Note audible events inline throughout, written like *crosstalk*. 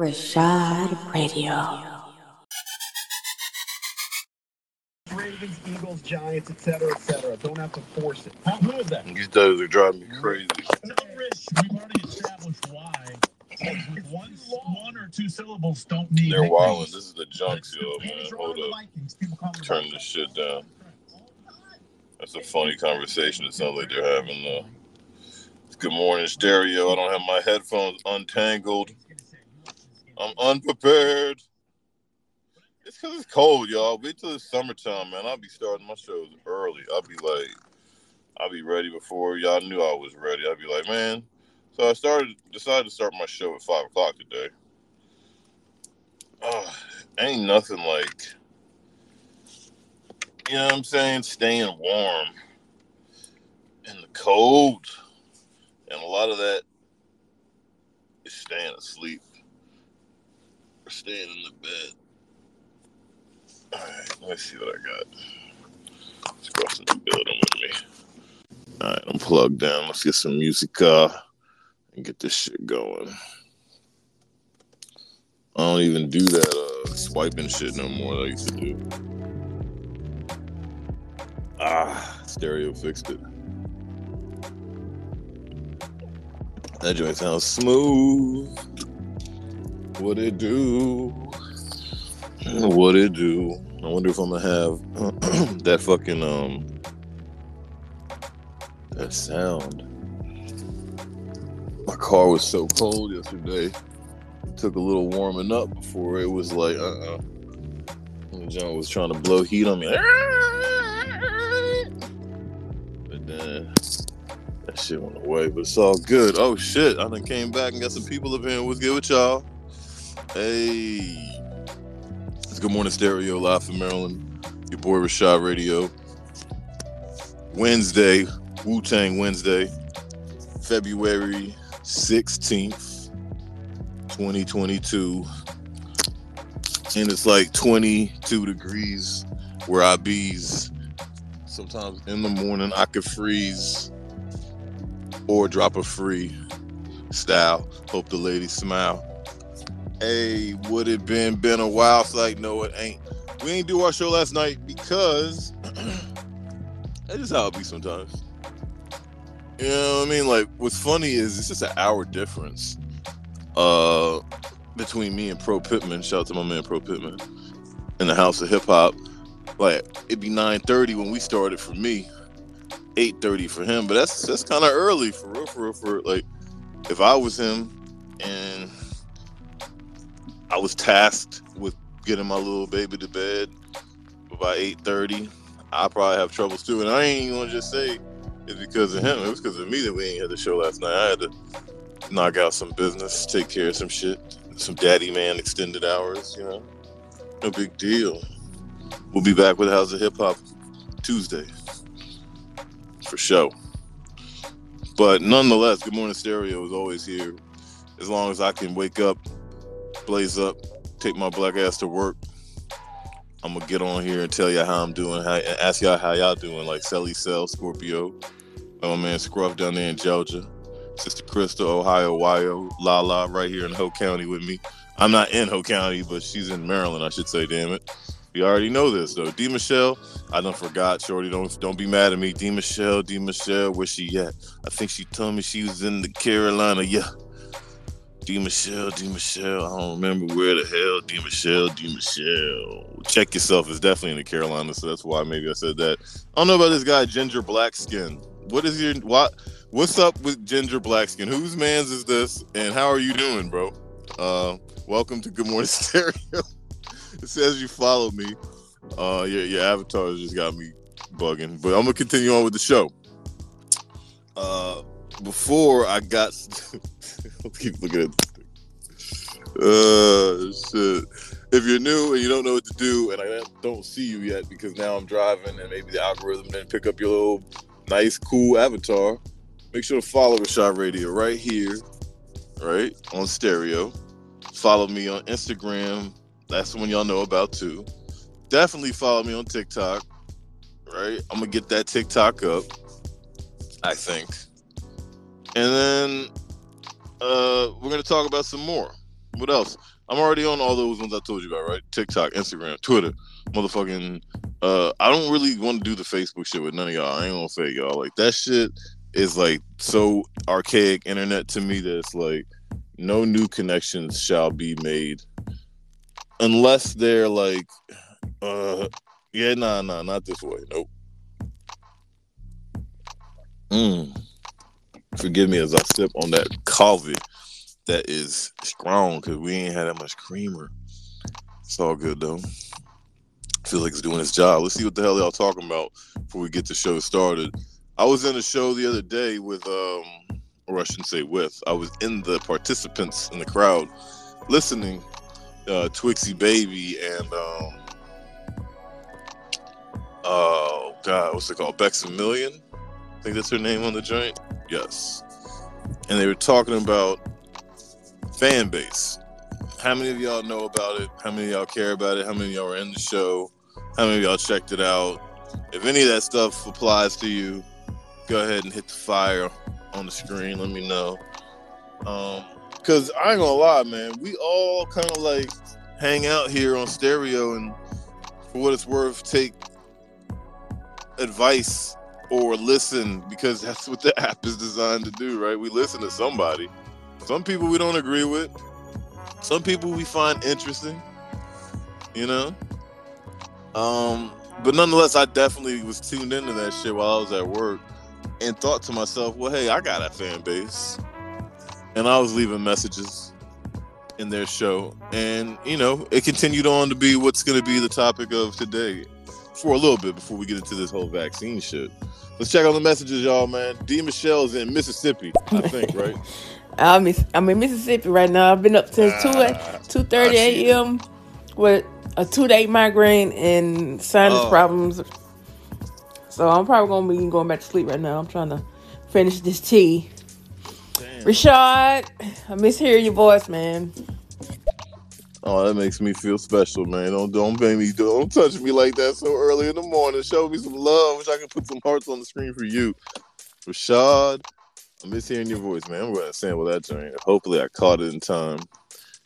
Rashad Radio. Ravens, Eagles, Giants, etc., etc. Don't have to force it. How good is that? These days are driving me crazy. No risk. We've already established why. One, one or two syllables don't need. They're nicknames. wilding. This is the junk It's show, man. Hold up. Vikings. People call them Turn the this shit down. That's a funny conversation. It sounds like they're having. Uh, good morning, stereo. I don't have my headphones untangled. I'm unprepared. It's because it's cold, y'all. Wait till it's summertime, man. I'll be starting my shows early. I'll be like, I'll be ready before y'all knew I was ready. I'll be like, man. So I started, decided to start my show at five o'clock today. Uh, ain't nothing like, you know what I'm saying, staying warm in the cold. And a lot of that is staying asleep staying in the bed. All right, let's see what I got. Let's go cross the building with me. All right, I'm plugged in. Let's get some music uh, and get this shit going. I don't even do that uh, swiping shit no more that I used to do. Ah, stereo fixed it. That joint sounds smooth. What it do? What it do? I wonder if I'm gonna have *clears throat* that fucking um that sound. My car was so cold yesterday. It took a little warming up before it was like uh uh John was trying to blow heat on me. But then that shit went away, but it's all good. Oh shit, I done came back and got some people up here. What's good with y'all? Hey. It's Good Morning Stereo live from Maryland. Your boy Rashad Radio. Wednesday, Wu Tang Wednesday, February 16th, 2022. And it's like 22 degrees where I bees. Sometimes in the morning I could freeze or drop a free style. Hope the ladies smile. Hey, would it been been a while? It's like, no, it ain't. We ain't do our show last night because *clears throat* that's just how it be sometimes. You know what I mean? Like, what's funny is it's just an hour difference uh between me and Pro Pittman. Shout out to my man Pro Pittman in the House of Hip Hop. Like, it'd be 9:30 when we started for me, 8:30 for him. But that's that's kind of early for real, for real, for like if I was him and I was tasked with getting my little baby to bed by 8:30. I probably have troubles too, and I ain't even gonna just say it's because of him. It was because of me that we ain't had the show last night. I had to knock out some business, take care of some shit, some daddy man extended hours. You know, no big deal. We'll be back with House of Hip Hop Tuesday for show. But nonetheless, Good Morning Stereo is always here. As long as I can wake up, blaze up, take my black ass to work, I'm gonna get on here and tell you how I'm doing, how, and ask y'all how y'all doing. Like Sally Cell, Scorpio, my man Scruff down there in Georgia, Sister Crystal, Ohio, Wyo, Lala right here in Howard County with me. I'm not in Howard County, but she's in Maryland, I should say. Damn it, you already know this though. D Michelle, I done forgot. Shorty, don't don't be mad at me. D Michelle, D Michelle, where she at? I think she told me she was in the Carolina. Yeah. D Michelle, D Michelle. I don't remember where the hell D Michelle, D Michelle. Check yourself. It's definitely in the Carolina, so that's why maybe I said that. I don't know about this guy, Ginger Blackskin. What is your what? What's up with Ginger Blackskin? Whose man's is this? And how are you doing, bro? Uh, welcome to Good Morning Stereo. *laughs* it says you follow me. Uh, your your avatar just got me bugging, but I'm gonna continue on with the show. Uh, before I got, *laughs* keep looking at. Uh, shit. If you're new and you don't know what to do, and I don't see you yet because now I'm driving and maybe the algorithm didn't pick up your little nice, cool avatar, make sure to follow Rashad Radio right here, right on stereo. Follow me on Instagram. That's the one y'all know about too. Definitely follow me on TikTok. Right, I'm gonna get that TikTok up. I think, and then uh, we're gonna talk about some more. What else? I'm already on all those ones I told you about, right? TikTok, Instagram, Twitter, motherfucking. Uh, I don't really want to do the Facebook shit with none of y'all. I ain't gonna fake y'all. Like that shit is like so archaic internet to me that it's like no new connections shall be made unless they're like, uh, yeah, nah, nah, not this way. Nope. Mm. Forgive me as I sip on that coffee that is strong because we ain't had that much creamer. It's all good though. Feels like it's doing its job. Let's see what the hell y'all talking about before we get the show started. I was in a show the other day with, um, or I shouldn't say with. I was in the participants in the crowd listening. Uh, Twixie Baby and um, oh god, what's it called? Bex Million. I think that's her name on the joint. Yes. And they were talking about fan base. How many of y'all know about it? How many of y'all care about it? How many of y'all are in the show? How many of y'all checked it out? If any of that stuff applies to you, go ahead and hit the fire on the screen. Let me know. Um, cause I ain't gonna lie, man, we all kind of like hang out here on stereo and for what it's worth, take advice or listen because that's what the *laughs* app is designed to do, right? We listen to somebody. Some people we don't agree with. Some people we find interesting. You know? Um, but nonetheless, I definitely was tuned into that shit while I was at work and thought to myself, well, hey, I got a fan base. And I was leaving messages in their show. And, you know, it continued on to be what's going to be the topic of today for a little bit before we get into this whole vaccine shit. Let's check on the messages, y'all, man. D. Michelle's in Mississippi, I think, right? *laughs* I'm in, I'm in Mississippi right now. I've been up since Ah, 2 2.30 a.m. with a two-day migraine and sinus Oh. problems. So I'm probably going to be going back to sleep right now. I'm trying to finish this tea. Damn. Rashad, I miss hearing your voice, man. Oh, that makes me feel special, man. Don't don't make me don't touch me like that so early in the morning. Show me some love. Wish I can put some hearts on the screen for you. Rashad, I miss hearing your voice, man. I'm gonna sample that joint. Hopefully I caught it in time.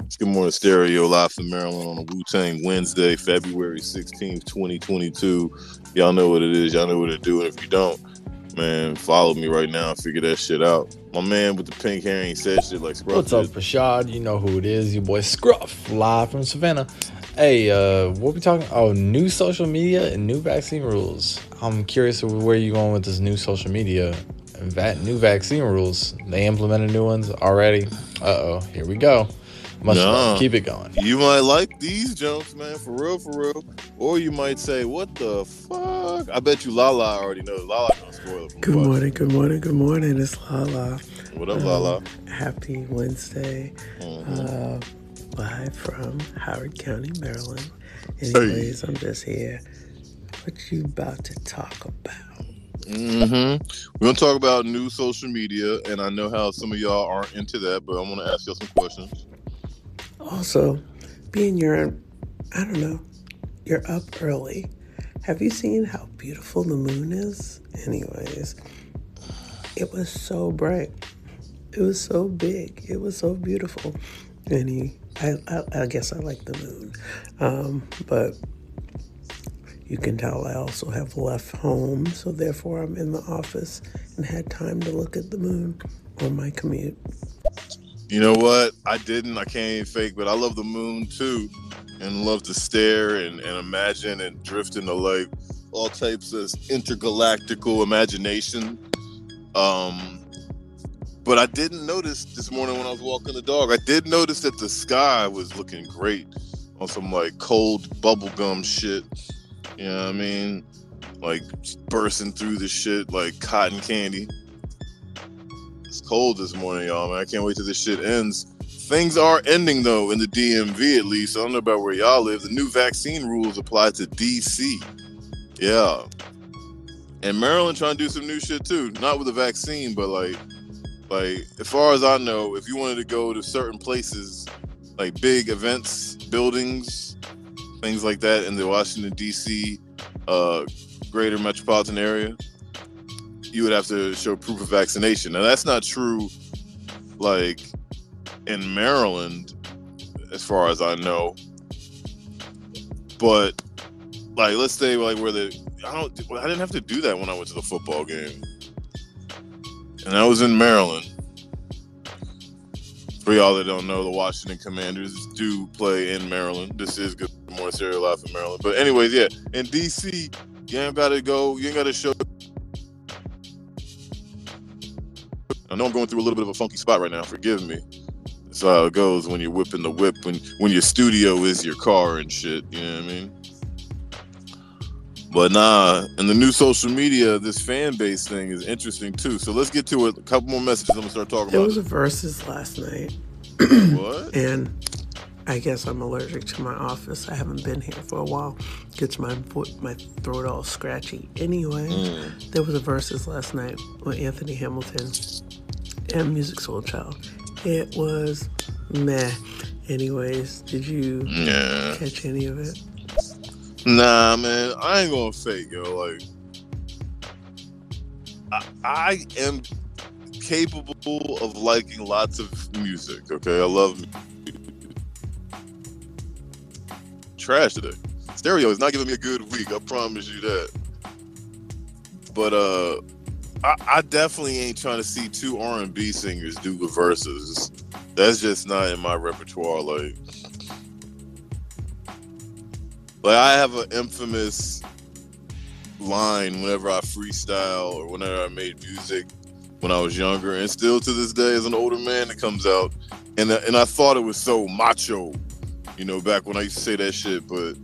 It's Good Morning Stereo live from Maryland on a Wu Tang Wednesday, February 16th, 2022. Y'all know what it is, y'all know what to do. And if you don't, man, follow me right now and figure that shit out. My man with the pink hair ain't said shit like Scruff What's up. Rashad? You know who it is. Your boy Scruff, live from Savannah. Hey, uh, what we talking? Oh, new social media and new vaccine rules. I'm curious where you going with this new social media va- new vaccine rules. They implemented new ones already. Uh oh, here we go. Much Nah. love. Keep it going. You might like these jokes, man, for real, for real. Or you might say, "What the fuck?" I bet you Lala already knows. Lala gonna spoil it. Good morning, good morning, good morning. It's Lala. What up, Lala? Happy Wednesday. Mhm. Uh, live from Howard County, Maryland. Anyways, I'm just here. What you about to talk about? Mm-hmm. We're gonna talk about new social media, and I know how some of y'all aren't into that, but I'm gonna ask y'all some questions. Also, being you're, I don't know, you're up early. Have you seen how beautiful the moon is? Anyways, it was so bright. It was so big. It was so beautiful. And he, I, I, I guess I like the moon. Um, but you can tell I also have left home, so therefore I'm in the office and had time to look at the moon on my commute. You know what? I didn't. I can't even fake, but I love the moon too, and love to stare and, and imagine and drift into like all types of intergalactical imagination. Um, but I didn't notice this morning when I was walking the dog. I did notice that the sky was looking great on some like cold bubblegum shit. You know what I mean? Like bursting through the shit like cotton candy. It's cold this morning, y'all, man. I can't wait till this shit ends. Things are ending though in the DMV at least. I don't know about where y'all live. The new vaccine rules apply to DC. Yeah. And Maryland trying to do some new shit too. Not with the vaccine, but like like as far as I know, if you wanted to go to certain places, like big events, buildings, things like that in the Washington DC uh greater metropolitan area, you would have to show proof of vaccination. Now that's not true like in Maryland as far as I know. But like, let's say like where the I don't I didn't have to do that when I went to the football game, and I was in Maryland. For y'all that don't know, the Washington Commanders do play in Maryland. This is good morning stereo life in Maryland. But anyways, yeah, in DC, you ain't gotta go. You ain't gotta show. I know I'm going through a little bit of a funky spot right now. Forgive me. That's how it goes when you're whipping the whip when when your studio is your car and shit. You know what I mean? But nah, in the new social media, this fan base thing is interesting too. So let's get to it. A couple more messages. I'm gonna start talking There about There was a versus last night, What? *clears throat* and I guess I'm allergic to my office. I haven't been here for a while. Gets my vo- my throat all scratchy. Anyway, Mm. there was a versus last night with Anthony Hamilton and Musiq Soulchild. It was meh. Anyways, did you Yeah. catch any of it? Nah, man, I ain't gonna fake, yo. Like, I, I am capable of liking lots of music. Okay, I love trash today. Stereo is not giving me a good week. I promise you that. But uh, I, I definitely ain't trying to see two R and B singers do the verses. That's just not in my repertoire. Like, like I have an infamous line whenever I freestyle or whenever I made music when I was younger, and still to this day, as an older man, it comes out, and uh, and I thought it was so macho, you know, back when I used to say that shit, but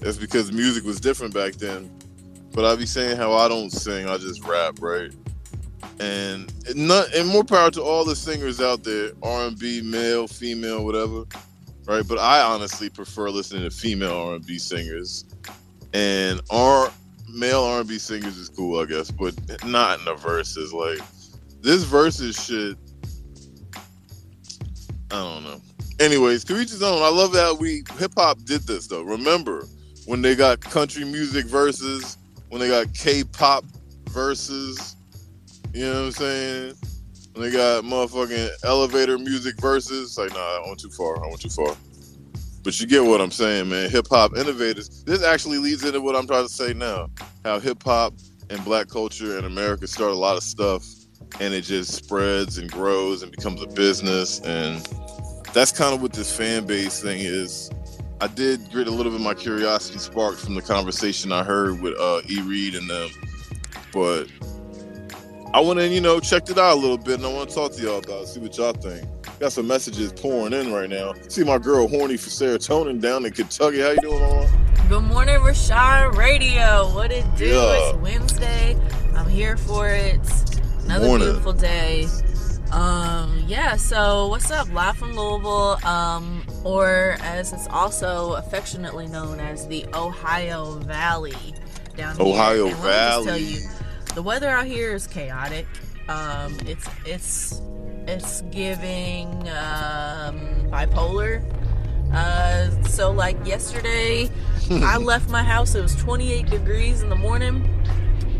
that's because music was different back then. But I be saying how I don't sing, I just rap, right? And and not and more power to all the singers out there, R and B, male, female, whatever right? But I honestly prefer listening to female R and B singers, and R male R and B singers is cool, I guess, but not in the verses. Like this verses shit, I don't know. Anyways, to each his own. I love that we hip hop did this though. Remember when they got country music verses, when they got K-pop verses, you know what I'm saying? When they got motherfucking elevator music verses, like nah, I went too far. I went too far. But you get what I'm saying, man. Hip hop innovators. This actually leads into what I'm trying to say now. How hip hop and black culture in America start a lot of stuff and it just spreads and grows and becomes a business. And that's kind of what this fan base thing is. I did get a little bit of my curiosity sparked from the conversation I heard with uh, E. Reed and them. But I went in, you know, checked it out a little bit, and I want to talk to y'all about it, see what y'all think. Got some messages pouring in right now. See my girl horny for serotonin down in Kentucky. How you doing, Mama? Good morning, Rashad Radio. What it do? Yeah. It's Wednesday. I'm here for it. Another Morning. beautiful day. Um, yeah, so what's up? Live from Louisville, um, or as it's also affectionately known as the Ohio Valley down here. Ohio And just tell Valley. The weather out here is chaotic. Um, it's it's it's giving um, bipolar. Uh, so like yesterday, *laughs* I left my house. It was 28 degrees in the morning.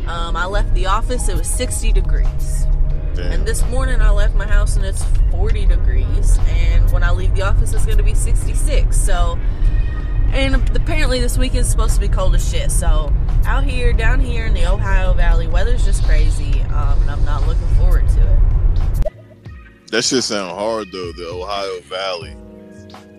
Um, I left the office. It was 60 degrees. Damn. And this morning I left my house and it's 40 degrees. And when I leave the office, it's going to be 66. So, and apparently this weekend is supposed to be cold as shit. So, out here, down here in the Ohio Valley, weather's just crazy. Um, and I'm not looking forward to it. That shit sound hard though. The Ohio Valley.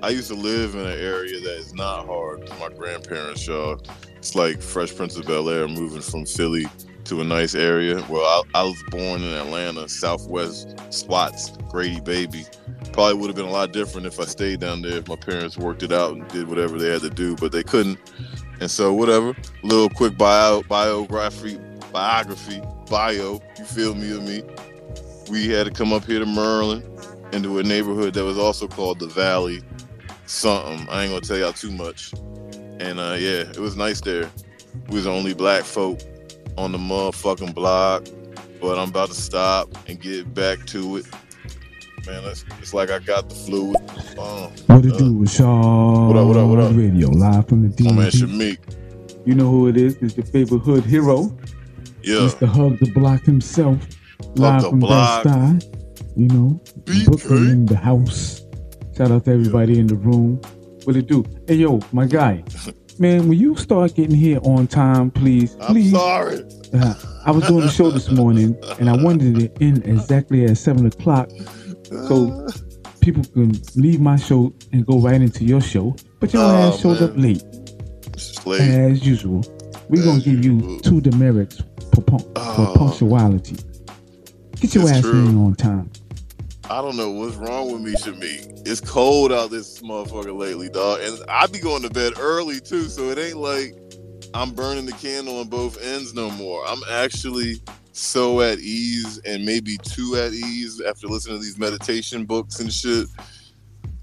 I used to live in an area that is not hard. My grandparents, y'all. It's like Fresh Prince of Bel Air moving from Philly to a nice area. Well, I, I was born in Atlanta, Southwest Spots, Grady Baby. Probably would have been a lot different if I stayed down there if my parents worked it out and did whatever they had to do, but they couldn't. And so, whatever. Little quick bio, biography, biography, bio. You feel me or me? We had to come up here to Maryland into a neighborhood that was also called the Valley. Something. I ain't gonna tell y'all too much. And uh, yeah, it was nice there. We was the only black folk on the motherfucking block. But I'm about to stop and get back to it. Man, it's, it's like I got the flu. Oh, What it Uh, do, Rashad? what up, what up, what up? Radio, live from the my man Shamik. You know who it is? It's your favorite hood hero, Yeah. Mr. Hug the Block himself, live from Block. Bed-Stuy. You know, BK. Brooklyn in the house. Shout out to everybody in the room. What it do? Hey yo, my guy. *laughs* Man, when you start getting here on time, please, I'm sorry. Uh, I was doing the show this morning, and I wanted it in exactly at seven o'clock, so people can leave my show and go right into your show. But your Oh, ass showed up late, late. as usual. We're gonna give you two demerits for, pun- Oh. for punctuality. Get your ass true. in on time. I don't know what's wrong with me, Shamik. It's cold out this motherfucker lately, dog. And I be going to bed early too, so it ain't like I'm burning the candle on both ends no more. I'm actually so at ease and maybe too at ease after listening to these meditation books and shit.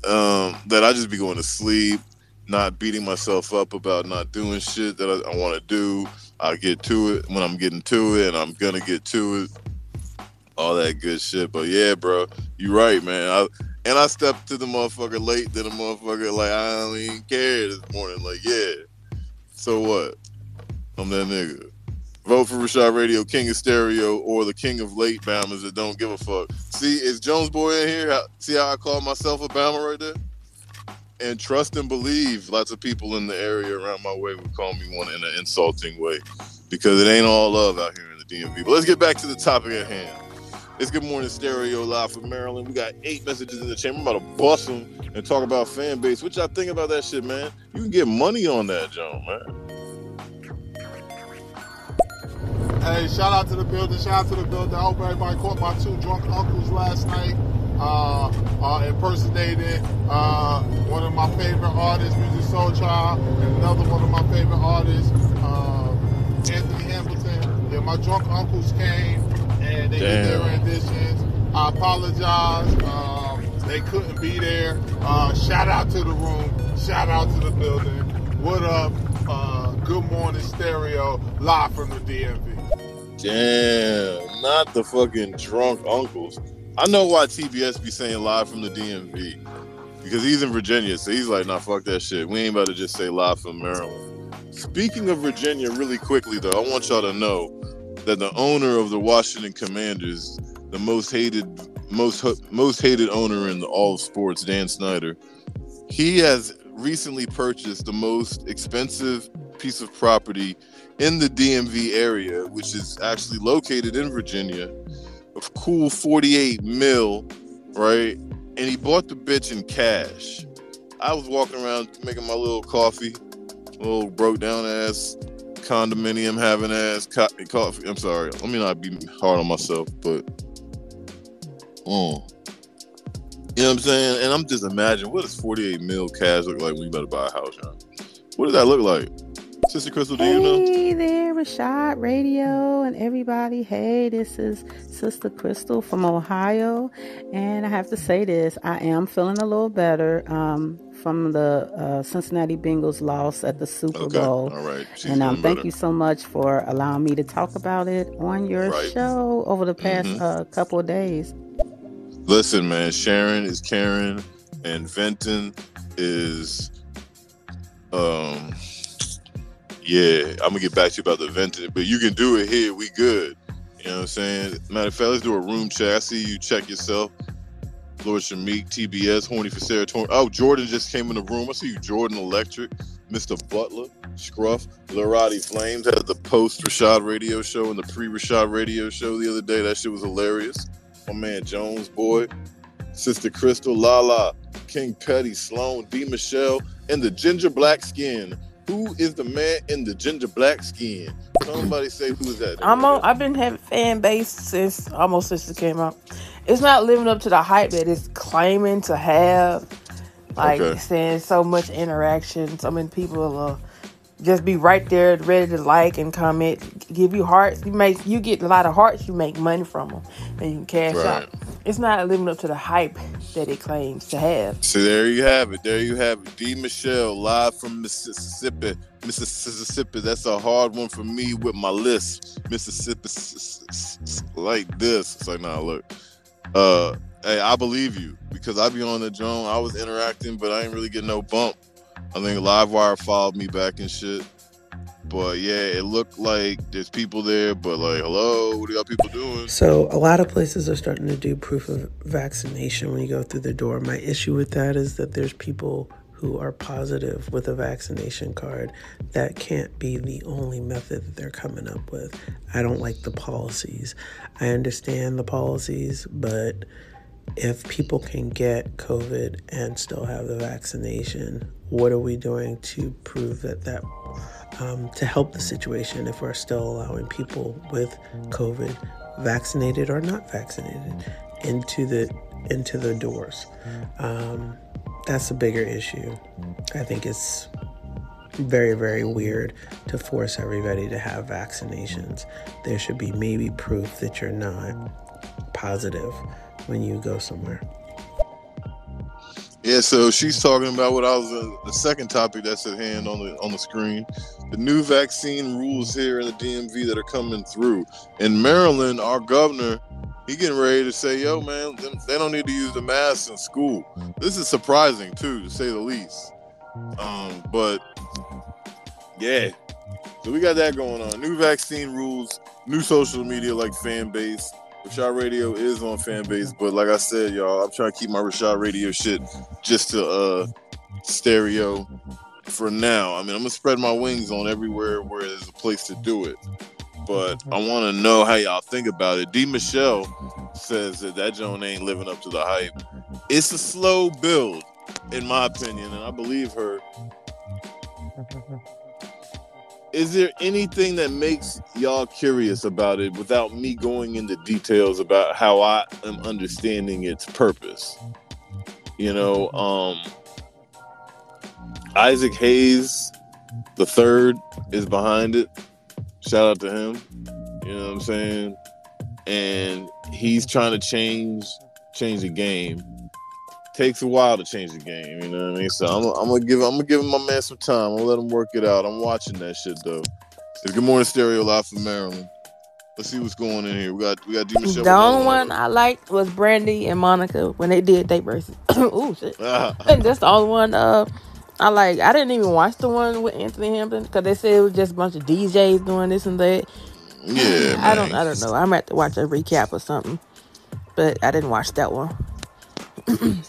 Um, that I just be going to sleep, not beating myself up about not doing shit that I, I want to do. I get to it when I'm getting to it, and I'm gonna get to it. All that good shit. But yeah, bro, you right, man. I, and I stepped to the motherfucker late to the motherfucker like I don't even care this morning. Like, yeah. So what? I'm that nigga. Vote for Rashad Radio, King of Stereo, or the King of Late Bammers that don't give a fuck. See, is Jones Boy in here? See how I call myself a Bama right there? And trust and believe, lots of people in the area around my way would call me one in an insulting way because it ain't all love out here in the DMV. But let's get back to the topic at hand. It's Good Morning Stereo live from Maryland. We got eight messages in the chamber. I'm about to bust them and talk about fan base. What y'all think about that shit, man? You can get money on that, John, man. Hey, shout out to the building. Shout out to the building. I hope everybody caught my two drunk uncles last night. Uh, uh, uh, one of my favorite artists, Musiq Soulchild, and another one of my favorite artists, uh, Anthony Hamilton. Yeah, my drunk uncles came and they did their Damn. renditions. I apologize. Um, they couldn't be there. Uh, shout out to the room. Shout out to the building. What up? Uh, good morning, stereo, live from the DMV. Damn, not the fucking drunk uncles. I know why TBS be saying live from the DMV because he's in Virginia, so he's like, nah, fuck that shit. We ain't about to just say live from Maryland. Speaking of Virginia, really quickly though, I want y'all to know that the owner of the Washington Commanders, the most hated, most most hated owner in all of sports, Dan Snyder, he has recently purchased the most expensive piece of property in the DMV area, which is actually located in Virginia, of cool 48 mil, right? And he bought the bitch in cash. I was walking around making my little coffee, little broke down ass condominium having ass co- coffee. I'm sorry, let me not be hard on myself, but mm. you know what I'm saying? And I'm just imagining what does 48 mil cash look like when you better buy a house, John? What does that look like? Sister Crystal, do you know? Hey there, Rashad Radio and everybody. Hey, this is Sister Crystal from Ohio. And I have to say this I am feeling a little better um, from the uh, Cincinnati Bengals loss at the Super Okay, Bowl. all right. She's and um, thank better. you so much for allowing me to talk about it on your Right. show over the past Mhm. uh, couple of days. Listen, man, Sharon is Karen, and Venton is, um, yeah. I'm gonna get back to you about the Venton, but you can do it here. We good. You know what I'm saying? Matter of fact, let's do a room check. I see you check yourself. Lord Shamik, TBS, horny for serotonin. Oh, Jordan just came in the room. I see you, Jordan Electric, Mr. Butler, Scruff, Larati Flames had the post Rashad radio show and the pre Rashad radio show the other day. That shit was hilarious. My man Jones boy, Sister Crystal, Lala, King Petty, Sloan, D. Michelle, and the ginger black skin. Who is the man in the ginger black skin? Somebody say who's that? I'm on. I've been having fan base since almost since it came out. It's not living up to the hype that it's claiming to have. Like Okay. saying so much interaction, so many people uh, just be right there, ready to like and comment, give you hearts. You make you get a lot of hearts. You make money from them, and you can cash Right. out. It's not living up to the hype that it claims to have. So there you have it. There you have it. D. Michelle, live from Mississippi. Mississippi. That's a hard one for me with my list. Mississippi, like this. It's like, nah, look. Uh, hey, I believe you because I be on the drone. I was interacting, but I ain't really getting no bump. I think Livewire followed me back and shit. But yeah, it looked like there's people there, but like, hello, what are y'all people doing? So a lot of places are starting to do proof of vaccination when you go through the door. My issue with that is that there's people who are positive with a vaccination card. That can't be the only method that they're coming up with. I don't like the policies. I understand the policies, but if people can get COVID and still have the vaccination, what are we doing to prove that that um, to help the situation if we're still allowing people with COVID, vaccinated or not vaccinated, into the into the doors? Um, that's a bigger issue. I think it's very, very weird to force everybody to have vaccinations. There should be maybe proof that you're not positive when you go somewhere. Yeah, so she's talking about what I was uh, the second topic that's at hand on the on the screen. The new vaccine rules here in the DMV that are coming through. In Maryland, our governor, he getting ready to say, "Yo, man, they don't need to use the masks in school." This is surprising too, to say the least. Um, but yeah, so we got that going on. New vaccine rules, new social media like fan base. Rashad Radio is on fan base, but like I said, y'all, I'm trying to keep my Rashad Radio shit just to uh stereo for now. I mean, I'm gonna spread my wings on everywhere where there's a place to do it. But I want to know how y'all think about it. D. Michelle says that that Joan ain't living up to the hype. It's a slow build, in my opinion, and I believe her. *laughs* Is there anything that makes y'all curious about it without me going into details about how I am understanding its purpose? You know, um, Isaac Hayes the third is behind it. Shout out to him. You know what I'm saying? And he's trying to change change the game. Takes a while to change the game, you know what I mean? So I'm, I'm gonna give I'm gonna give my man some time. I'm gonna let him work it out. I'm watching that shit though. Good Morning Stereo live from Maryland. Let's see what's going in here. We got we got D Michelle. The only one I liked was Brandy and Monica when they did they versus. *coughs* Ooh shit! And *laughs* *laughs* that's the only one. Uh, I like. I didn't even watch the one with Anthony Hampton because they said it was just a bunch of DJs doing this and that. Yeah, *sighs* I don't. I don't know. I'm gonna have to watch a recap or something. But I didn't watch that one. *clears throat*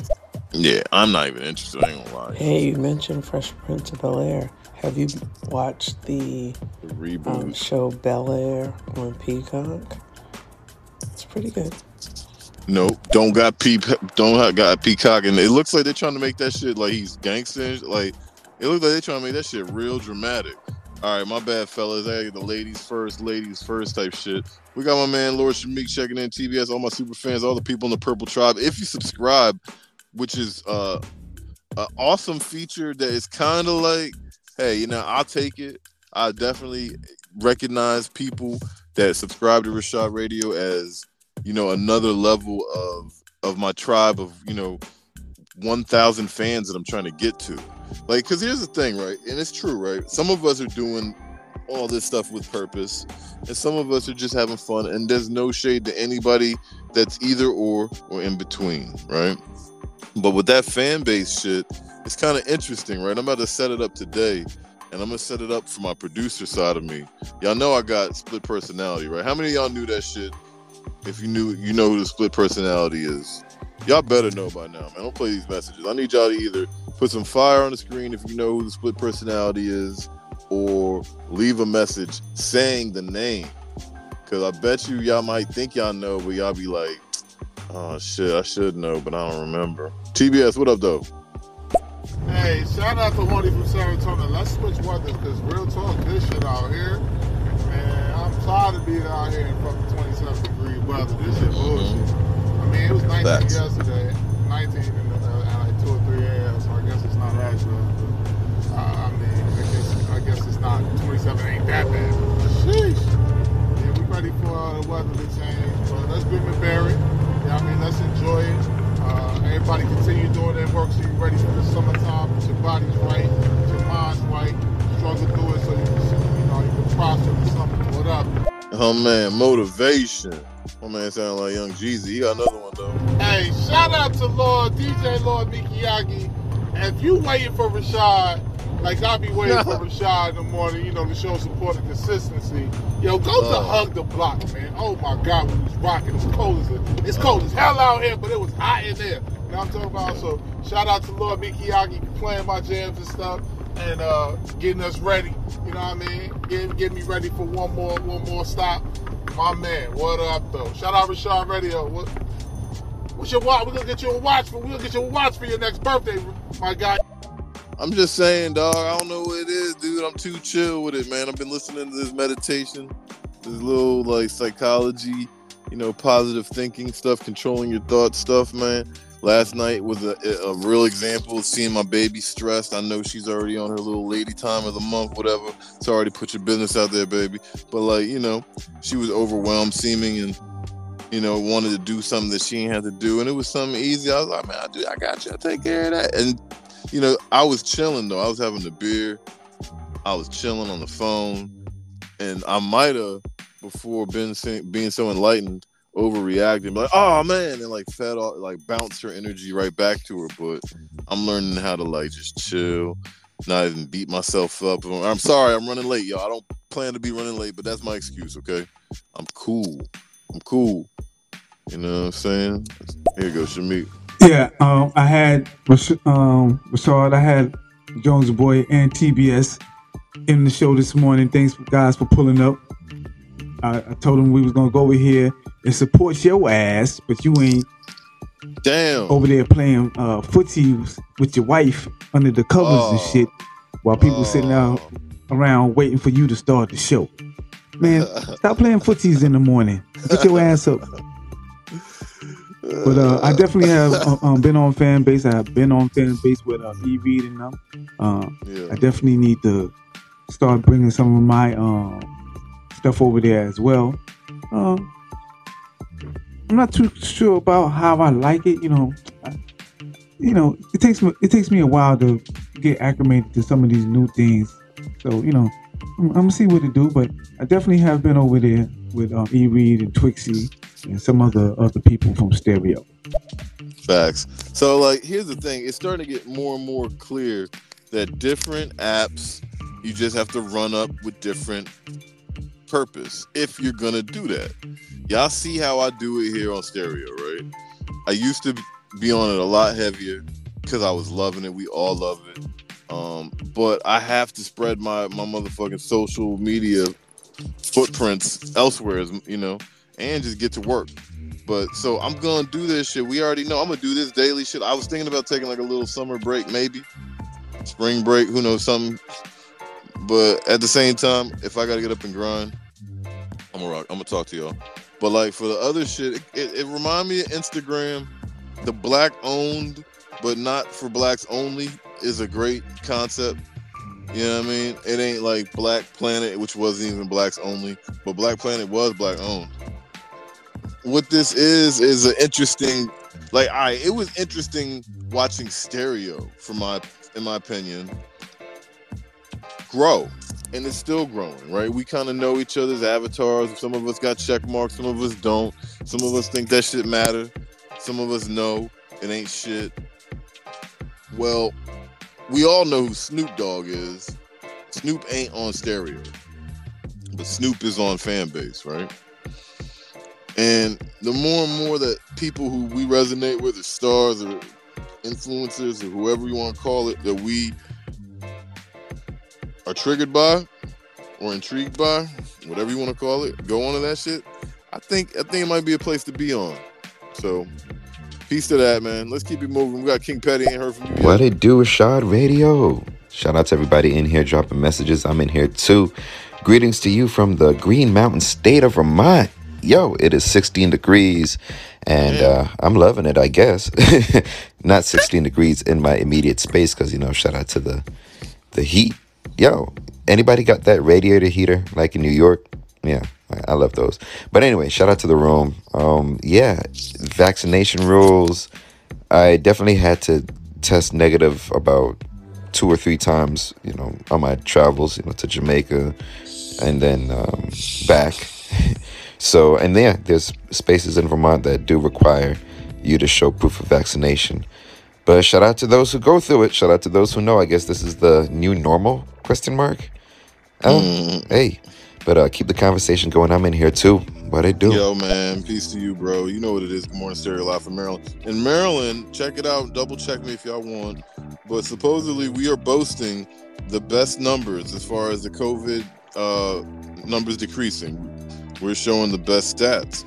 Yeah, I'm not even interested. I ain't gonna lie. Hey, you mentioned Fresh Prince of Bel Air. Have you watched the The reboot. um, show Bel Air on Peacock? It's pretty good. Nope, don't got peep, don't have, got peacock, and it looks like they're trying to make that shit like he's gangster. Like it looks like they're trying to make that shit real dramatic. All right, my bad, fellas. Hey, the ladies first, ladies first type shit. We got my man Lord Shamik checking in. TBS, all my super fans, all the people in the Purple Tribe. If you subscribe, which is uh an awesome feature that is kind of like, hey, you know, I'll take it. I definitely recognize people that subscribe to Rashad Radio as you know another level of of my tribe of you know 1000 fans that i'm trying to get to. Like because here's the thing right? And it's true right? Some of us are doing all this stuff with purpose and some of us are just having fun and there's no shade to anybody that's either or or in between right but with that fan base shit it's kind of interesting right? I'm about to set it up today and i'm gonna set it up for my producer side of me. Y'all know i got split personality right? How many y'all knew that shit? If you knew you know who the split personality is. Y'all better know by now man. Don't play these messages. I need y'all to either put some fire on the screen if you know who the split personality is or leave a message saying the name. Because i bet you y'all might think y'all know but y'all be like oh shit i should know but i don't remember tbs what up though Hey, shout out to Horny from Saratoga. Let's switch weather because real talk, this shit out here. Man, I'm tired of being out here in fucking 27 degree weather. This shit bullshit. I mean, it was 19 Facts. yesterday, 19 in the, uh, at like 2 or 3 a.m., so I guess it's not bad. But, uh, I mean, I guess, I guess it's not, 27 ain't that bad. Sheesh. Yeah, we ready for uh, the weather to change. But let's bear it. I everybody continue doing their work so you're ready for the summertime. Put your body's right, your mind's right. Struggle through it so you can, you know, you can prosper the summer. What up? oh man motivation my man sound like young jeezy he got another one though Hey, shout out to Lord DJ Lord Mikiyagi. If you waiting for Rashad, Like I be waiting for *laughs* Rashad in the morning, you know, to show support and consistency. Yo, go to Uh. hug the block, man. Oh my God, when he was rocking, it's cold as it's cold as hell out here, but it was hot in there. I'm talking about? So shout out to Lord Mikiyagi for playing my jams and stuff and uh, getting us ready. You know what I mean? Getting, getting me ready for one more one more stop. My man, what up though? Shout out Rashad Radio. What what's your watch? We're gonna get you a watch for gonna get you a watch for your next birthday, my guy. I'm just saying, dog. I don't know what it is, dude. I'm too chill with it, man. I've been listening to this meditation, this little like psychology, you know, positive thinking stuff, controlling your thoughts stuff, man. Last night was a, a real example of seeing my baby stressed. I know she's already on her little lady time of the month, whatever. So already put your business out there, baby. But like, you know, she was overwhelmed seeming and you know, wanted to do something that she ain't had to do. And it was something easy. I was like, man, I, do, I got you. I'll take care of that. And you know, I was chilling though. I was having a beer. I was chilling on the phone, and I might have before been being so enlightened, overreacting, like, oh man, and like fed off, like bounced her energy right back to her. But I'm learning how to like just chill, not even beat myself up. I'm sorry, I'm running late, y'all. I don't plan to be running late, but that's my excuse. Okay, I'm cool. I'm cool. You know what I'm saying? Here you go, Shamik. Yeah, um, I had um, Rashad, I had Jones Boy and TBS in the show this morning. Thanks guys for pulling up. I, I told him we was gonna go over here and support your ass, but you ain't Damn. over there playing uh, footsies with your wife under the covers and Oh. shit, while people sitting out around waiting for you to start the show. Man, *laughs* stop playing footsies in the morning. Get your ass up. But uh, I definitely have uh, um, been on fan base. I've been on fan base with uh, E Reed and them. Uh, Yeah. I definitely need to start bringing some of my um, stuff over there as well. Um, I'm not too sure about how I like it. You know, I, you know, it takes me it takes me a while to get acclimated to some of these new things. So you know, I'm, I'm gonna see what to do. But I definitely have been over there with um, E Reed and Twixie and some other other people from Stereo. Facts. So like here's the thing, it's starting to get more and more clear that different apps you just have to run up with different purpose if you're gonna do that. Y'all see how I do it here on stereo, right? I used to be on it a lot heavier because I was loving it. We all love it. Um, but I have to spread my my motherfucking social media footprints elsewhere, you know, and just get to work. But so I'm gonna do this shit. We already know I'm gonna do this daily shit. I was thinking about taking like a little summer break, maybe spring break. Who knows something? But at the same time, if I gotta get up and grind, I'm gonna. I'm gonna talk to y'all. But like for the other shit, it, it, it remind me of Instagram. The black owned, but not for blacks only, is a great concept. You know what I mean? It ain't like Black Planet, which wasn't even blacks only, but Black Planet was black owned. What this is is an interesting, like I, it was interesting watching Stereo, for my, in my opinion, grow, and it's still growing. Right? We kind of know each other's avatars. Some of us got check marks, some of us don't. Some of us think that shit matter. Some of us know it ain't shit. Well, we all know who Snoop Dogg is. Snoop ain't on stereo, but Snoop is on fan base, right? And the more and more that people who we resonate with, as stars or influencers or whoever you want to call it, that we are triggered by or intrigued by, whatever you want to call it, go on to that shit. I think I think it might be a place to be on. So peace to that, man. Let's keep it moving. We got King Petty ain't heard from you. What it do, Rashad Radio? Shout out to everybody in here dropping messages. I'm in here too. Greetings to you from the Green Mountain state of Vermont. Yo, it is 16 degrees and uh, I'm loving it, I guess. *laughs* Not 16 degrees in my immediate space because, you know, shout out to the the heat. Yo, anybody got that radiator heater like in New York? Yeah, I- love those. But anyway, shout out to the room. Um, yeah, vaccination rules. I definitely had to test negative about two or three times, you know, on my travels, you know, to Jamaica and then um, back. *laughs* so, and yeah, there's spaces in Vermont that do require you to show proof of vaccination. But shout out to those who go through it. Shout out to those who know. I guess this is the new normal? Question mark. Oh, Mm. hey. But uh, keep the conversation going. I'm in here too. What I do? Yo, man, peace to you, bro. You know what it is. Good morning, Stereo Live from Maryland. In Maryland, check it out. Double check me if y'all want. But supposedly, we are boasting the best numbers as far as the COVID uh, numbers decreasing. We're showing the best stats.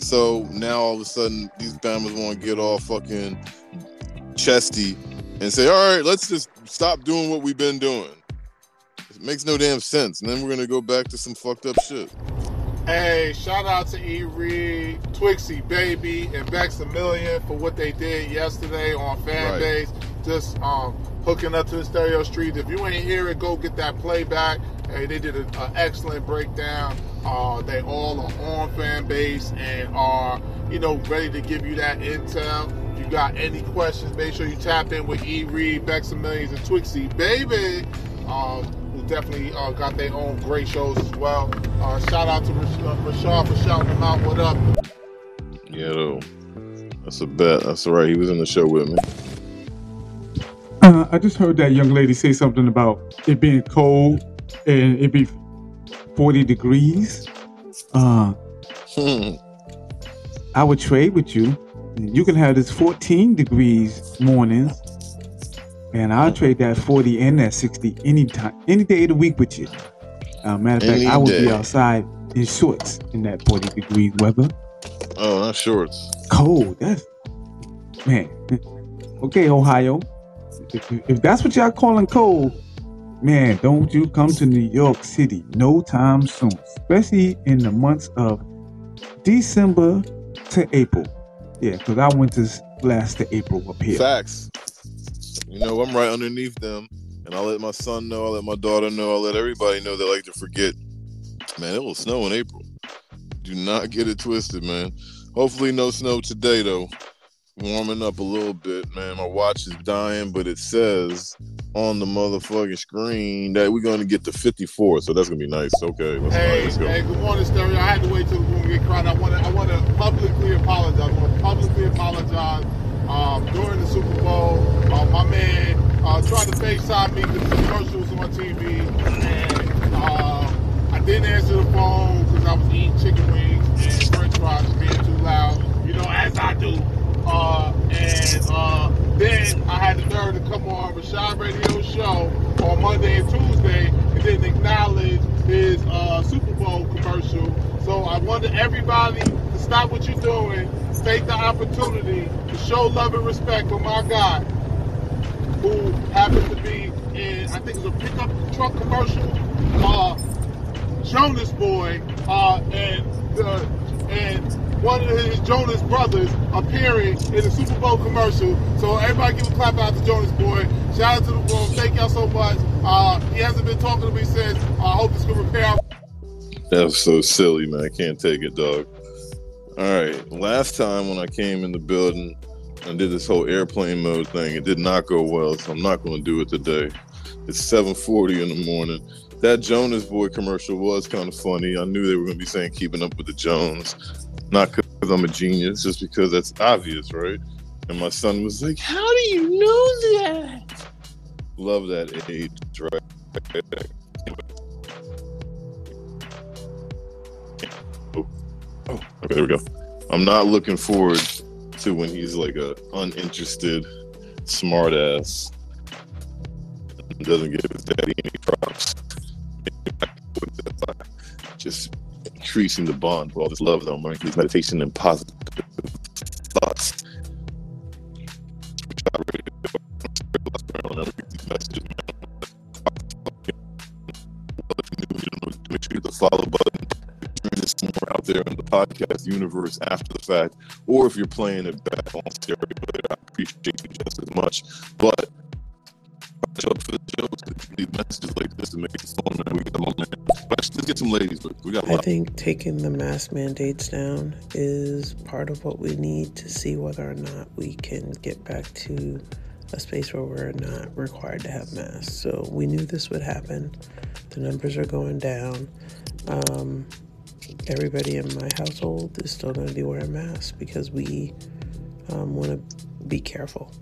So now all of a sudden, these Bammers want to get all fucking chesty and say, all right, let's just stop doing what we've been doing. It makes no damn sense. And then we're going to go back to some fucked up shit. Hey, shout out to E Reed, Twixie Baby, and Bex a Million for what they did yesterday on fan Right. base. Just um, hooking up to the stereo street. If you ain't hear it, go get that playback. Hey, they did an excellent breakdown. Uh, they all are on Fanbase and are, you know, ready to give you that intel. If you got any questions, make sure you tap in with E Reed, Bex a Millions, and Twixie Baby. Um, who definitely uh, got their own great shows as well. Uh, shout out to Rash- uh, Rashad for shouting them out. What up? Yeah, though. That's a bet. That's all right. He was in the show with me. Uh, I just heard that young lady say something about it being cold and it be 40 degrees. Uh, *laughs* I would trade with you. You can have this 14 degrees mornings, and I'll trade that 40 and that 60 anytime, any day of the week with you. Uh, matter of fact, Any I will be outside in shorts in that 40 degrees weather. oh, not shorts. Cold. That's man. Okay, Ohio. If, if that's what y'all calling cold, man, don't you come to New York City no time soon, especially in the months of December to April. Yeah, because our winters last to April up here. Facts. You know, I'm right underneath them, and I'll let my son know. I'll let my daughter know. I'll let everybody know they like to forget. Man, it will snow in April. Do not get it twisted, man. Hopefully, no snow today though. Warming up a little bit, man. My watch is dying, but it says on the motherfucking screen that we're gonna get to 54, so that's gonna be nice. Okay, let's, Hey, let's go. hey, good morning, Stereo. I had to wait till the room get crowded. I want to, I want to publicly apologize. I want to publicly apologize. Um, during the Super Bowl, uh, my man uh, tried to FaceTime me because the commercial was on TV, and uh, I didn't answer the phone because I was eating chicken wings and French fries being too loud. You know, as I do. Uh, and uh, then I had the nerve to come on Rashad Radio show on Monday and Tuesday and didn't acknowledge his uh, Super Bowl commercial. So I wanted everybody to stop what you're doing, take the opportunity to show love and respect for my guy who happens to be in, I think it was a pickup truck commercial. Uh, Jones Boy uh, and the and one of his Jonas brothers appearing in the Super Bowl commercial. So everybody give a clap out to Jones Boy. Shout out to the room. Thank y'all so much. Uh, he hasn't been talking to me since. I hope this can repair. That's so silly, man. I can't take it, dog. All right. Last time when I came in the building and did this whole airplane mode thing, it did not go well, so I'm not going to do it today. It's 7:40 in the morning. That Jones Boy commercial was kind of funny. I knew they were going to be saying "Keeping Up with the Jones," not because I'm a genius, just because that's obvious, right? And my son was like, "How do you know that?" Love that age, right? Oh, oh okay, there we go. I'm not looking forward to when he's like a uninterested smartass doesn't give his daddy any increasing the bond with all this love that I'm learning these meditation and positive thoughts. Make sure you hit the follow button this more out there in the podcast universe after the fact, or if you're playing it back on stereo I appreciate you just as much. But Let's let's get some ladies, but we got I think taking the mask mandates down is part of what we need to see whether or not we can get back to a space where we're not required to have masks. So we knew this would happen. The numbers are going down. Um, everybody in my household is still going to be wearing masks because we um, want to be careful.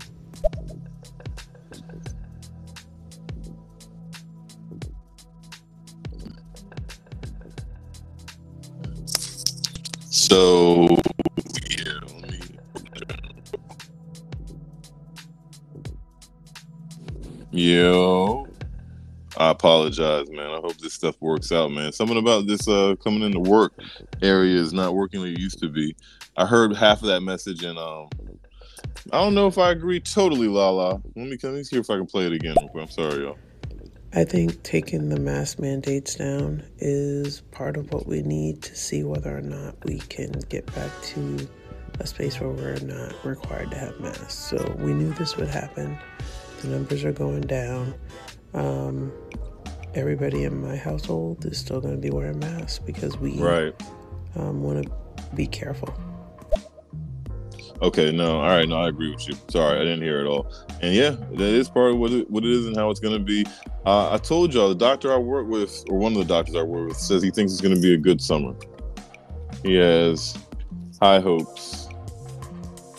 So yeah. Yo, I apologize, man. I hope this stuff works out, man. Something about this uh coming into work area is not working like it used to be. I heard half of that message, and um, I don't know if I agree totally, Lala. Let me let me see if I can play it again. I'm sorry, y'all. I think taking the mask mandates down is part of what we need to see whether or not we can get back to a space where we're not required to have masks. So we knew this would happen. The numbers are going down. Um, everybody in my household is still going to be wearing masks because we Right. um, want to be careful. Okay, no, all right, no, I agree with you. Sorry, I didn't hear it all. And yeah, that is part of what it, what it is and how it's going to be. Uh, I told y'all the doctor I work with, or one of the doctors I work with, says he thinks it's going to be a good summer. He has high hopes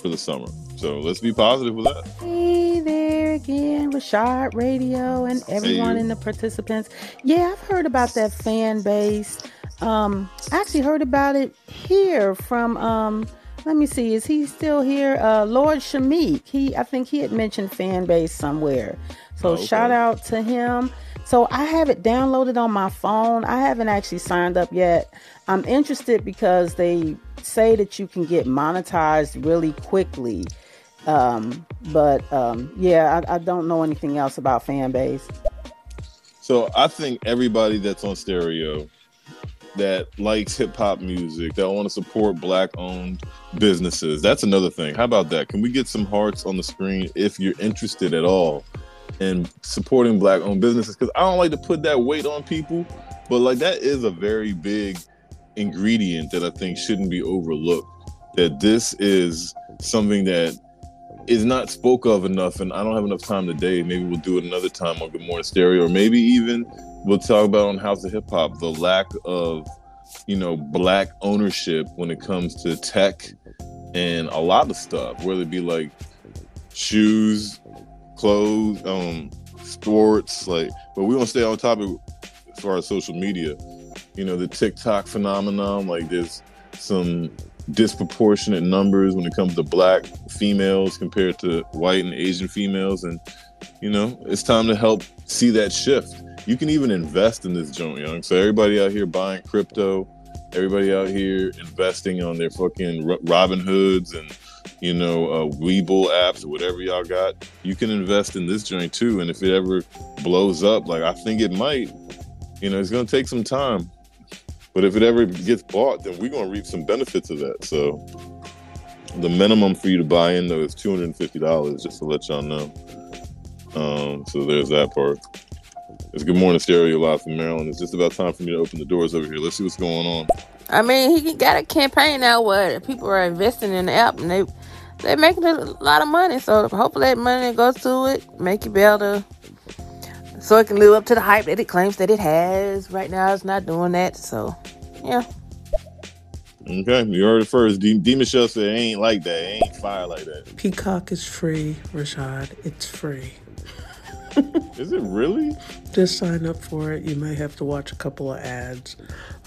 for the summer. So let's be positive with that. Hey there again, Rashad Radio and everyone you. and the participants. Yeah, I've heard about that Fanbase. Um, I actually heard about it here from um let me see, is he still here? Uh Lord Shamik. He I think he had mentioned Fanbase somewhere. So Oh, okay. shout out to him. So I have it downloaded on my phone. I haven't actually signed up yet. I'm interested because they say that you can get monetized really quickly. Um, but um, yeah, I, I don't know anything else about Fanbase. So I think everybody that's on stereo that likes hip hop music, that want to support black owned businesses, that's another thing. How about that? Can we get some hearts on the screen if you're interested at all in supporting black owned businesses? Because I don't like to put that weight on people, but like that is a very big ingredient that I think shouldn't be overlooked. That this is something that is not spoke of enough, and I don't have enough time today. Maybe we'll do it another time on Good Morning Stereo, or maybe even we'll talk about on House of Hip Hop the lack of, you know, black ownership when it comes to tech and a lot of stuff, whether it be like shoes, clothes, um, sports, like. But we to stay on topic as far as social media. You know, the TikTok phenomenon, like there's some disproportionate numbers when it comes to black females compared to white and Asian females. And, you know, it's time to help see that shift. You can even invest in this joint, young. So everybody out here buying crypto, everybody out here investing on their fucking Ro- Robinhoods and, you know, uh, Webull apps or whatever y'all got. You can invest in this joint too. And if it ever blows up, like I think it might, you know, it's to take some time. But if it ever gets bought, then we're gonna reap some benefits of that. So the minimum for you to buy in though is two hundred and fifty dollars, just to let y'all know. Um, so there's that part. It's Good Morning Stereo live from Maryland. It's just about time for me to open the doors over here. Let's see what's going on. I mean, he got a campaign out where people are investing in the app and they they're making a lot of money. So hopefully that money goes to it, make it better, so it can live up to the hype that it claims that it has. Right now, it's not doing that. So yeah, Okay, you heard it first. D, D Michelle said it ain't like that. It ain't fire like that. Peacock is free, Rashad. It's free. *laughs* Is it really? Just sign up for it. You might have to watch a couple of ads,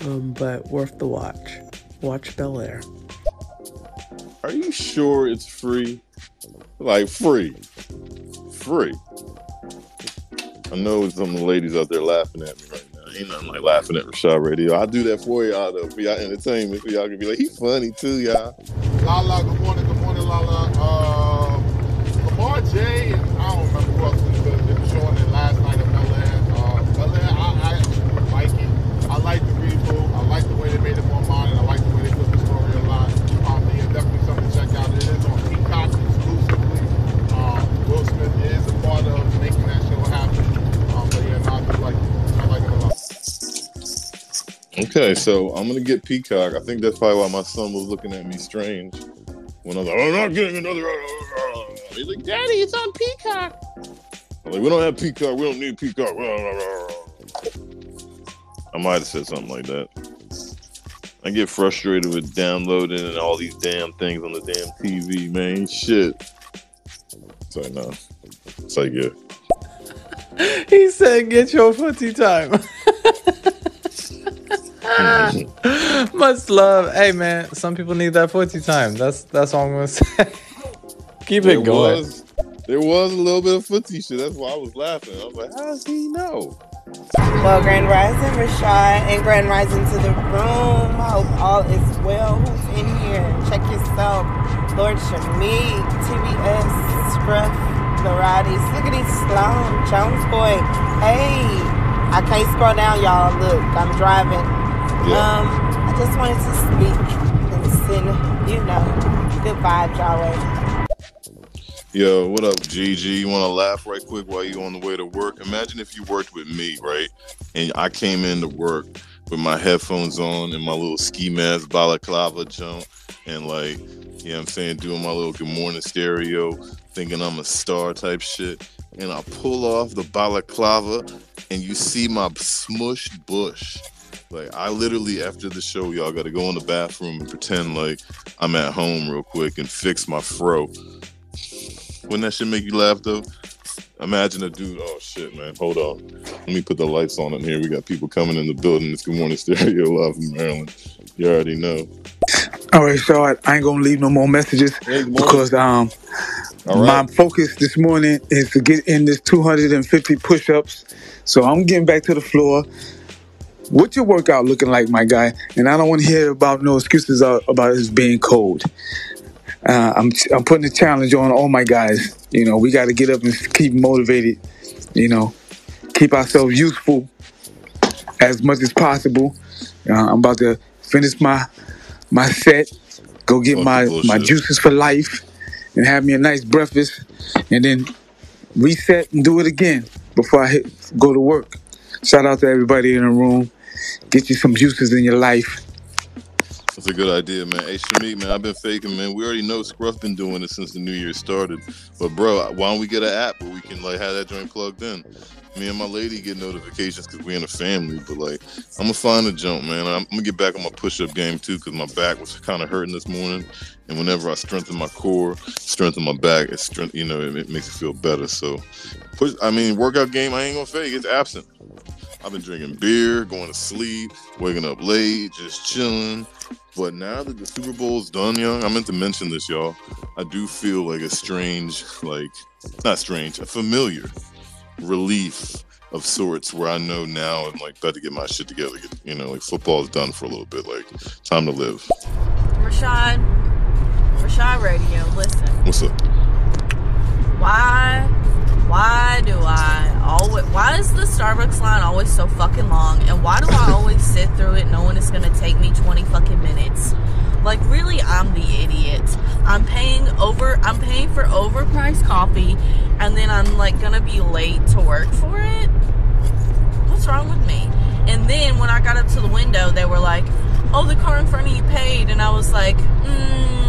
um, but worth the watch. Watch Bel Air. Are you sure it's free? Like free, free. I know some of the ladies out there laughing at me right now. Ain't nothing like laughing at Rashad Radio. I do that for y'all though, for y'all entertainment. For y'all can be like, he funny too, y'all. Lala, good morning, good morning, Lala. Uh, Lamar J, and I don't remember Okay, so I'm gonna get Peacock. I think that's probably why my son was looking at me strange when I was like, "I'm not getting another." He's like, "Daddy, it's on Peacock." I'm like, "We don't have Peacock. We don't need Peacock." I might have said something like that. I get frustrated with downloading and all these damn things on the damn TV, man. Shit. So no, it's like yeah. *laughs* He said, "Get your footy time." *laughs* *laughs* Much love. Hey man, some people need that footy time. That's that's all I'm gonna say. *laughs* Keep There it going. was, there was a little bit of footy shit. That's why I was laughing. I was like, how does he know? Well, Grand Rising, Rashad, and Grand Rising to the room. Hope all is well. Who's in here? Check yourself. Lord Shamik, TBS, Scruff, Lorati's. Look at these Sloan, Jones Boy. Hey, I can't scroll down, y'all. Look, I'm driving. Um, I just wanted to speak and send, you know, good vibes y'all. Yo, what up, GG? You want to laugh right quick while you on the way to work? Imagine if you worked with me, right? And I came in to work with my headphones on and my little ski mask balaclava jump, and like, you know what I'm saying, doing my little good morning stereo, thinking I'm a star type shit. And I pull off the balaclava, and you see my smushed bush. Like I literally after the show, y'all got to go in the bathroom and pretend like I'm at home real quick and fix my fro. Wouldn't that shit make you laugh though? Imagine a dude. Oh shit, man. Hold on. Let me put the lights on in here. We got people coming in the building. It's Good Morning Stereo live from Maryland. You already know. All right, so I, I ain't gonna leave no more messages because um right. my focus this morning is to get in this 250 push-ups. So I'm getting back to the floor. What's your workout looking like, my guy? And I don't want to hear about no excuses uh, about it being cold. Uh, I'm I'm putting a challenge on all my guys. You know, we got to get up and keep motivated. You know, keep ourselves useful as much as possible. Uh, I'm about to finish my my set, go get my my juices for life, and have me a nice breakfast, and then reset and do it again before I hit, go to work. Shout out to everybody in the room. Get you some juices in your life. That's a good idea, man. Hey, Shamik, man, I've been faking, man. We already know Scruff been doing it since the new year started. But bro, why don't we get an app where we can like have that joint plugged in? Me and my lady get notifications because we in a family. But like, I'm gonna find a jump, man. I'm, I'm gonna get back on my push-up game too because my back was kind of hurting this morning. And whenever I strengthen my core, strengthen my back, it's strength. You know, it, it makes it feel better. So, push. I mean, workout game. I ain't gonna fake. It's absent. I've been drinking beer, going to sleep, waking up late, just chilling. But now that the Super Bowl's done, young, I meant to mention this, y'all. I do feel like a strange, like not strange, a familiar relief of sorts where I know now I'm like about to get my shit together. You know, like football's done for a little bit. Like time to live. Rashad, Rashad Radio, listen. What's up? Why, why do I always, why is the Starbucks line always so fucking long? And why do I always sit through it knowing it's gonna take me 20 fucking minutes? Like, really, I'm the idiot. I'm paying over, I'm paying for overpriced coffee, and then I'm like gonna be late to work for it? What's wrong with me? And then when I got up to the window, they were like, oh, the car in front of you paid. And I was like, mm,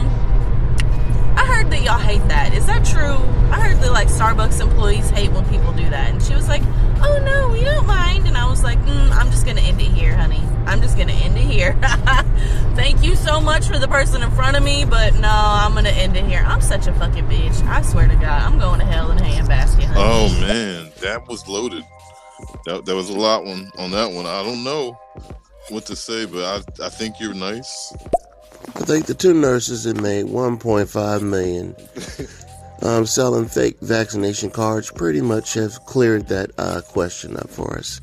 I heard that y'all hate that. Is that true? I heard that like Starbucks employees hate when people do that. And she was like, oh no, we don't mind. And I was like, mm, I'm just going to end it here, honey. I'm just going to end it here. *laughs* Thank you so much for the person in front of me, but no, I'm going to end it here. I'm such a fucking bitch. I swear to God, I'm going to hell in a handbasket, honey. Oh man, that was loaded. That, that was a lot one on that one. I don't know what to say, but I I think you're nice. I think the two nurses that made 1.5 million *laughs* um, selling fake vaccination cards pretty much have cleared that uh, question up for us.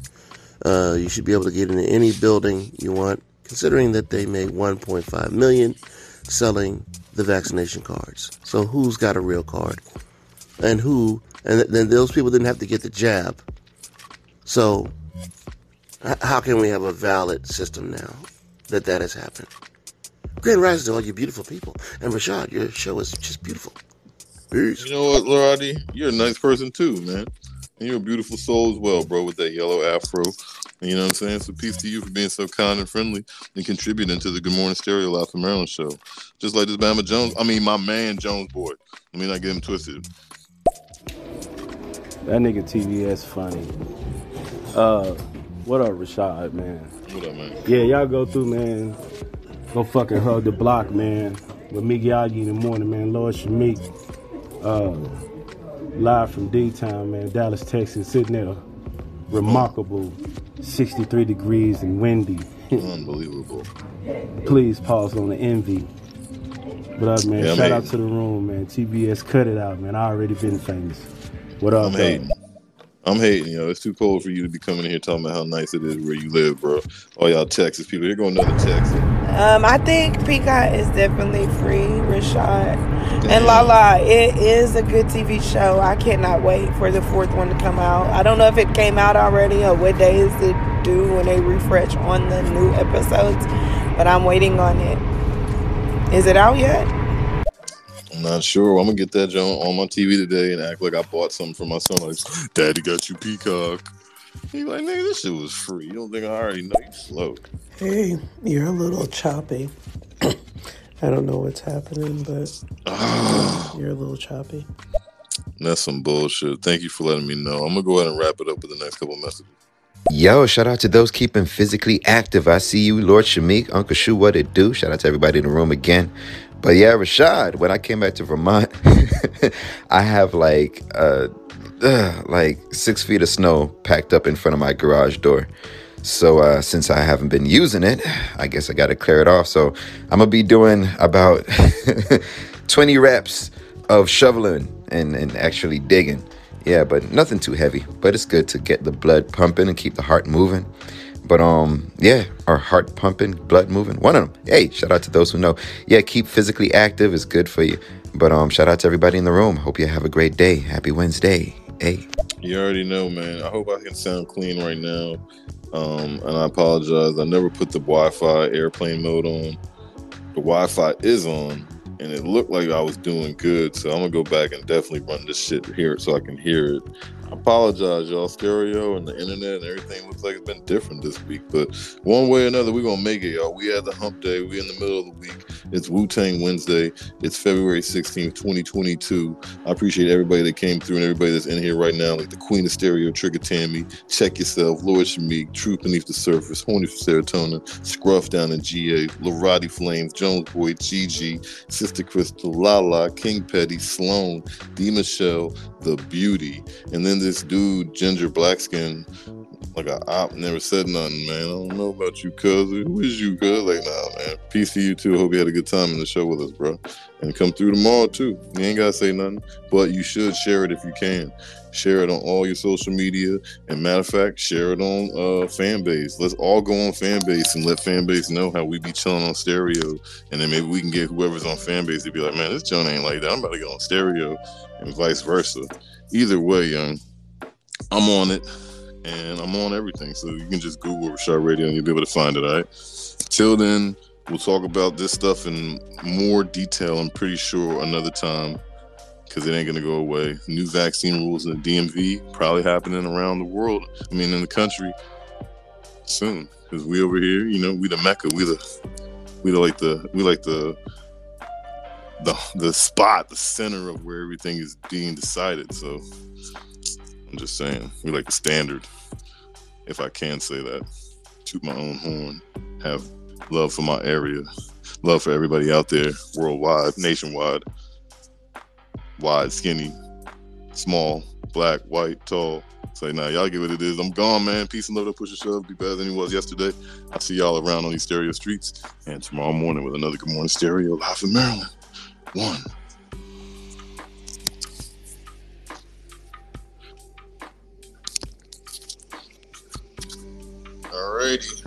Uh, you should be able to get into any building you want, considering that they made 1.5 million selling the vaccination cards. So who's got a real card, and who? And then those people didn't have to get the jab. So how can we have a valid system now that that has happened? Grand Rising to all you beautiful people. And Rashad, your show is just beautiful. Peace. You know what, Lorati? You're a nice person too, man. And you're a beautiful soul as well, bro, with that yellow afro. And you know what I'm saying? So peace to you for being so kind and friendly and contributing to the Good Morning Stereo Live from Maryland show. Just like this Bama Jones. I mean, my man Jones boy. Let me not get him twisted. That nigga TBS funny. Uh, what up, Rashad, man? What up, man? Yeah, y'all go through, man. Go fucking hug the block, man. With Miyagi in the morning, man. Lord Shamik. Uh, live from D-Town, man. Dallas, Texas. Sitting there. Remarkable 63 degrees and windy. Unbelievable. Please pause on the envy. What up, man? Yeah, Shout out to the room, man. TBS, cut it out, man. I already been famous. What up, hating. I'm hating, yo. It's too cold for you to be coming here talking about how nice it is where you live, bro. All y'all Texas people. Here go another Texas. Um, I think Peacock is definitely free, Rashad. And Lala, it is a good TV show. I cannot wait for the fourth one to come out. I don't know if it came out already or what days it do when they refresh on the new episodes, but I'm waiting on it. Is it out yet? I'm not sure. I'm gonna get that joint on my TV today and act like I bought something for my son. Like, Daddy got you Peacock. He like, nigga, this shit was free. You don't think I already know you slow? Hey, you're a little choppy. *clears throat* I don't know what's happening, but *sighs* you're a little choppy. That's some bullshit. Thank you for letting me know. I'm gonna go ahead and wrap it up with the next couple messages. Yo, shout out to those keeping physically active. I see you, Lord Shamik, Uncle Shu, what it do? Shout out to everybody in the room again. But yeah, Rashad, when I came back to Vermont, *laughs* I have like uh, like six feet of snow packed up in front of my garage door. So uh, since I haven't been using it, I guess I got to clear it off. So I'm gonna be doing about *laughs* 20 reps of shoveling and, and actually digging. Yeah, but nothing too heavy. But it's good to get the blood pumping and keep the heart moving. But um, yeah, our heart pumping, blood moving. One of them. Hey, shout out to those who know. Yeah, keep physically active is good for you. But um, shout out to everybody in the room. Hope you have a great day. Happy Wednesday. Hey. You already know, man. I hope I can sound clean right now. Um, and I apologize. I never put the Wi-Fi airplane mode on. The Wi-Fi is on, and it looked like I was doing good. So I'm gonna go back and definitely run this shit here so I can hear it. Apologize, y'all. Stereo and the internet and everything looks like it's been different this week. But one way or another, we're gonna make it, y'all. We had the hump day. We in the middle of the week. It's Wu Tang Wednesday. It's February 16th, 2022. I appreciate everybody that came through and everybody that's in here right now, like the Queen of Stereo, Trigger Tammy, Check Yourself, Lord Shamik, Truth Beneath the Surface, Horny for Serotonin, Scruff down in GA, Larati Flames, Jones Boy, Gigi, Sister Crystal, Lala, King Petty, Sloan, D Michelle, The Beauty, and then this dude, Ginger Blackskin, like a op, never said nothing, man. I don't know about you, cuz. Who is you, cuz? Like, nah, man. Peace to you too. Hope you had a good time in the show with us, bro. And come through tomorrow too. You ain't gotta say nothing, but you should share it if you can. Share it on all your social media, and matter of fact, share it on uh Fanbase. Let's all go on Fanbase and let Fanbase know how we be chilling on stereo, and then maybe we can get whoever's on Fanbase to be like, man, this joint ain't like that. I'm about to go on stereo, and vice versa. Either way, young, I'm on it and I'm on everything. So you can just Google Rashad Radio and you'll be able to find it. All right. Till then, we'll talk about this stuff in more detail. I'm pretty sure another time because it ain't gonna go away. New vaccine rules in the DMV probably happening around the world. I mean, in the country soon because we over here, you know, we the mecca. We the we the like the we like the the the spot, the center of where everything is being decided. So I'm just saying, we like the standard, if I can say that. Toot my own horn. Have love for my area. Love for everybody out there, worldwide, nationwide wide, skinny, small, black, white, tall. Say, now nah, y'all get what it is. I'm gone, man. Peace and love to push a shove. Be better than he was yesterday. I'll see y'all around on these stereo streets and tomorrow morning with another Good Morning Stereo live from Maryland. One. Alrighty.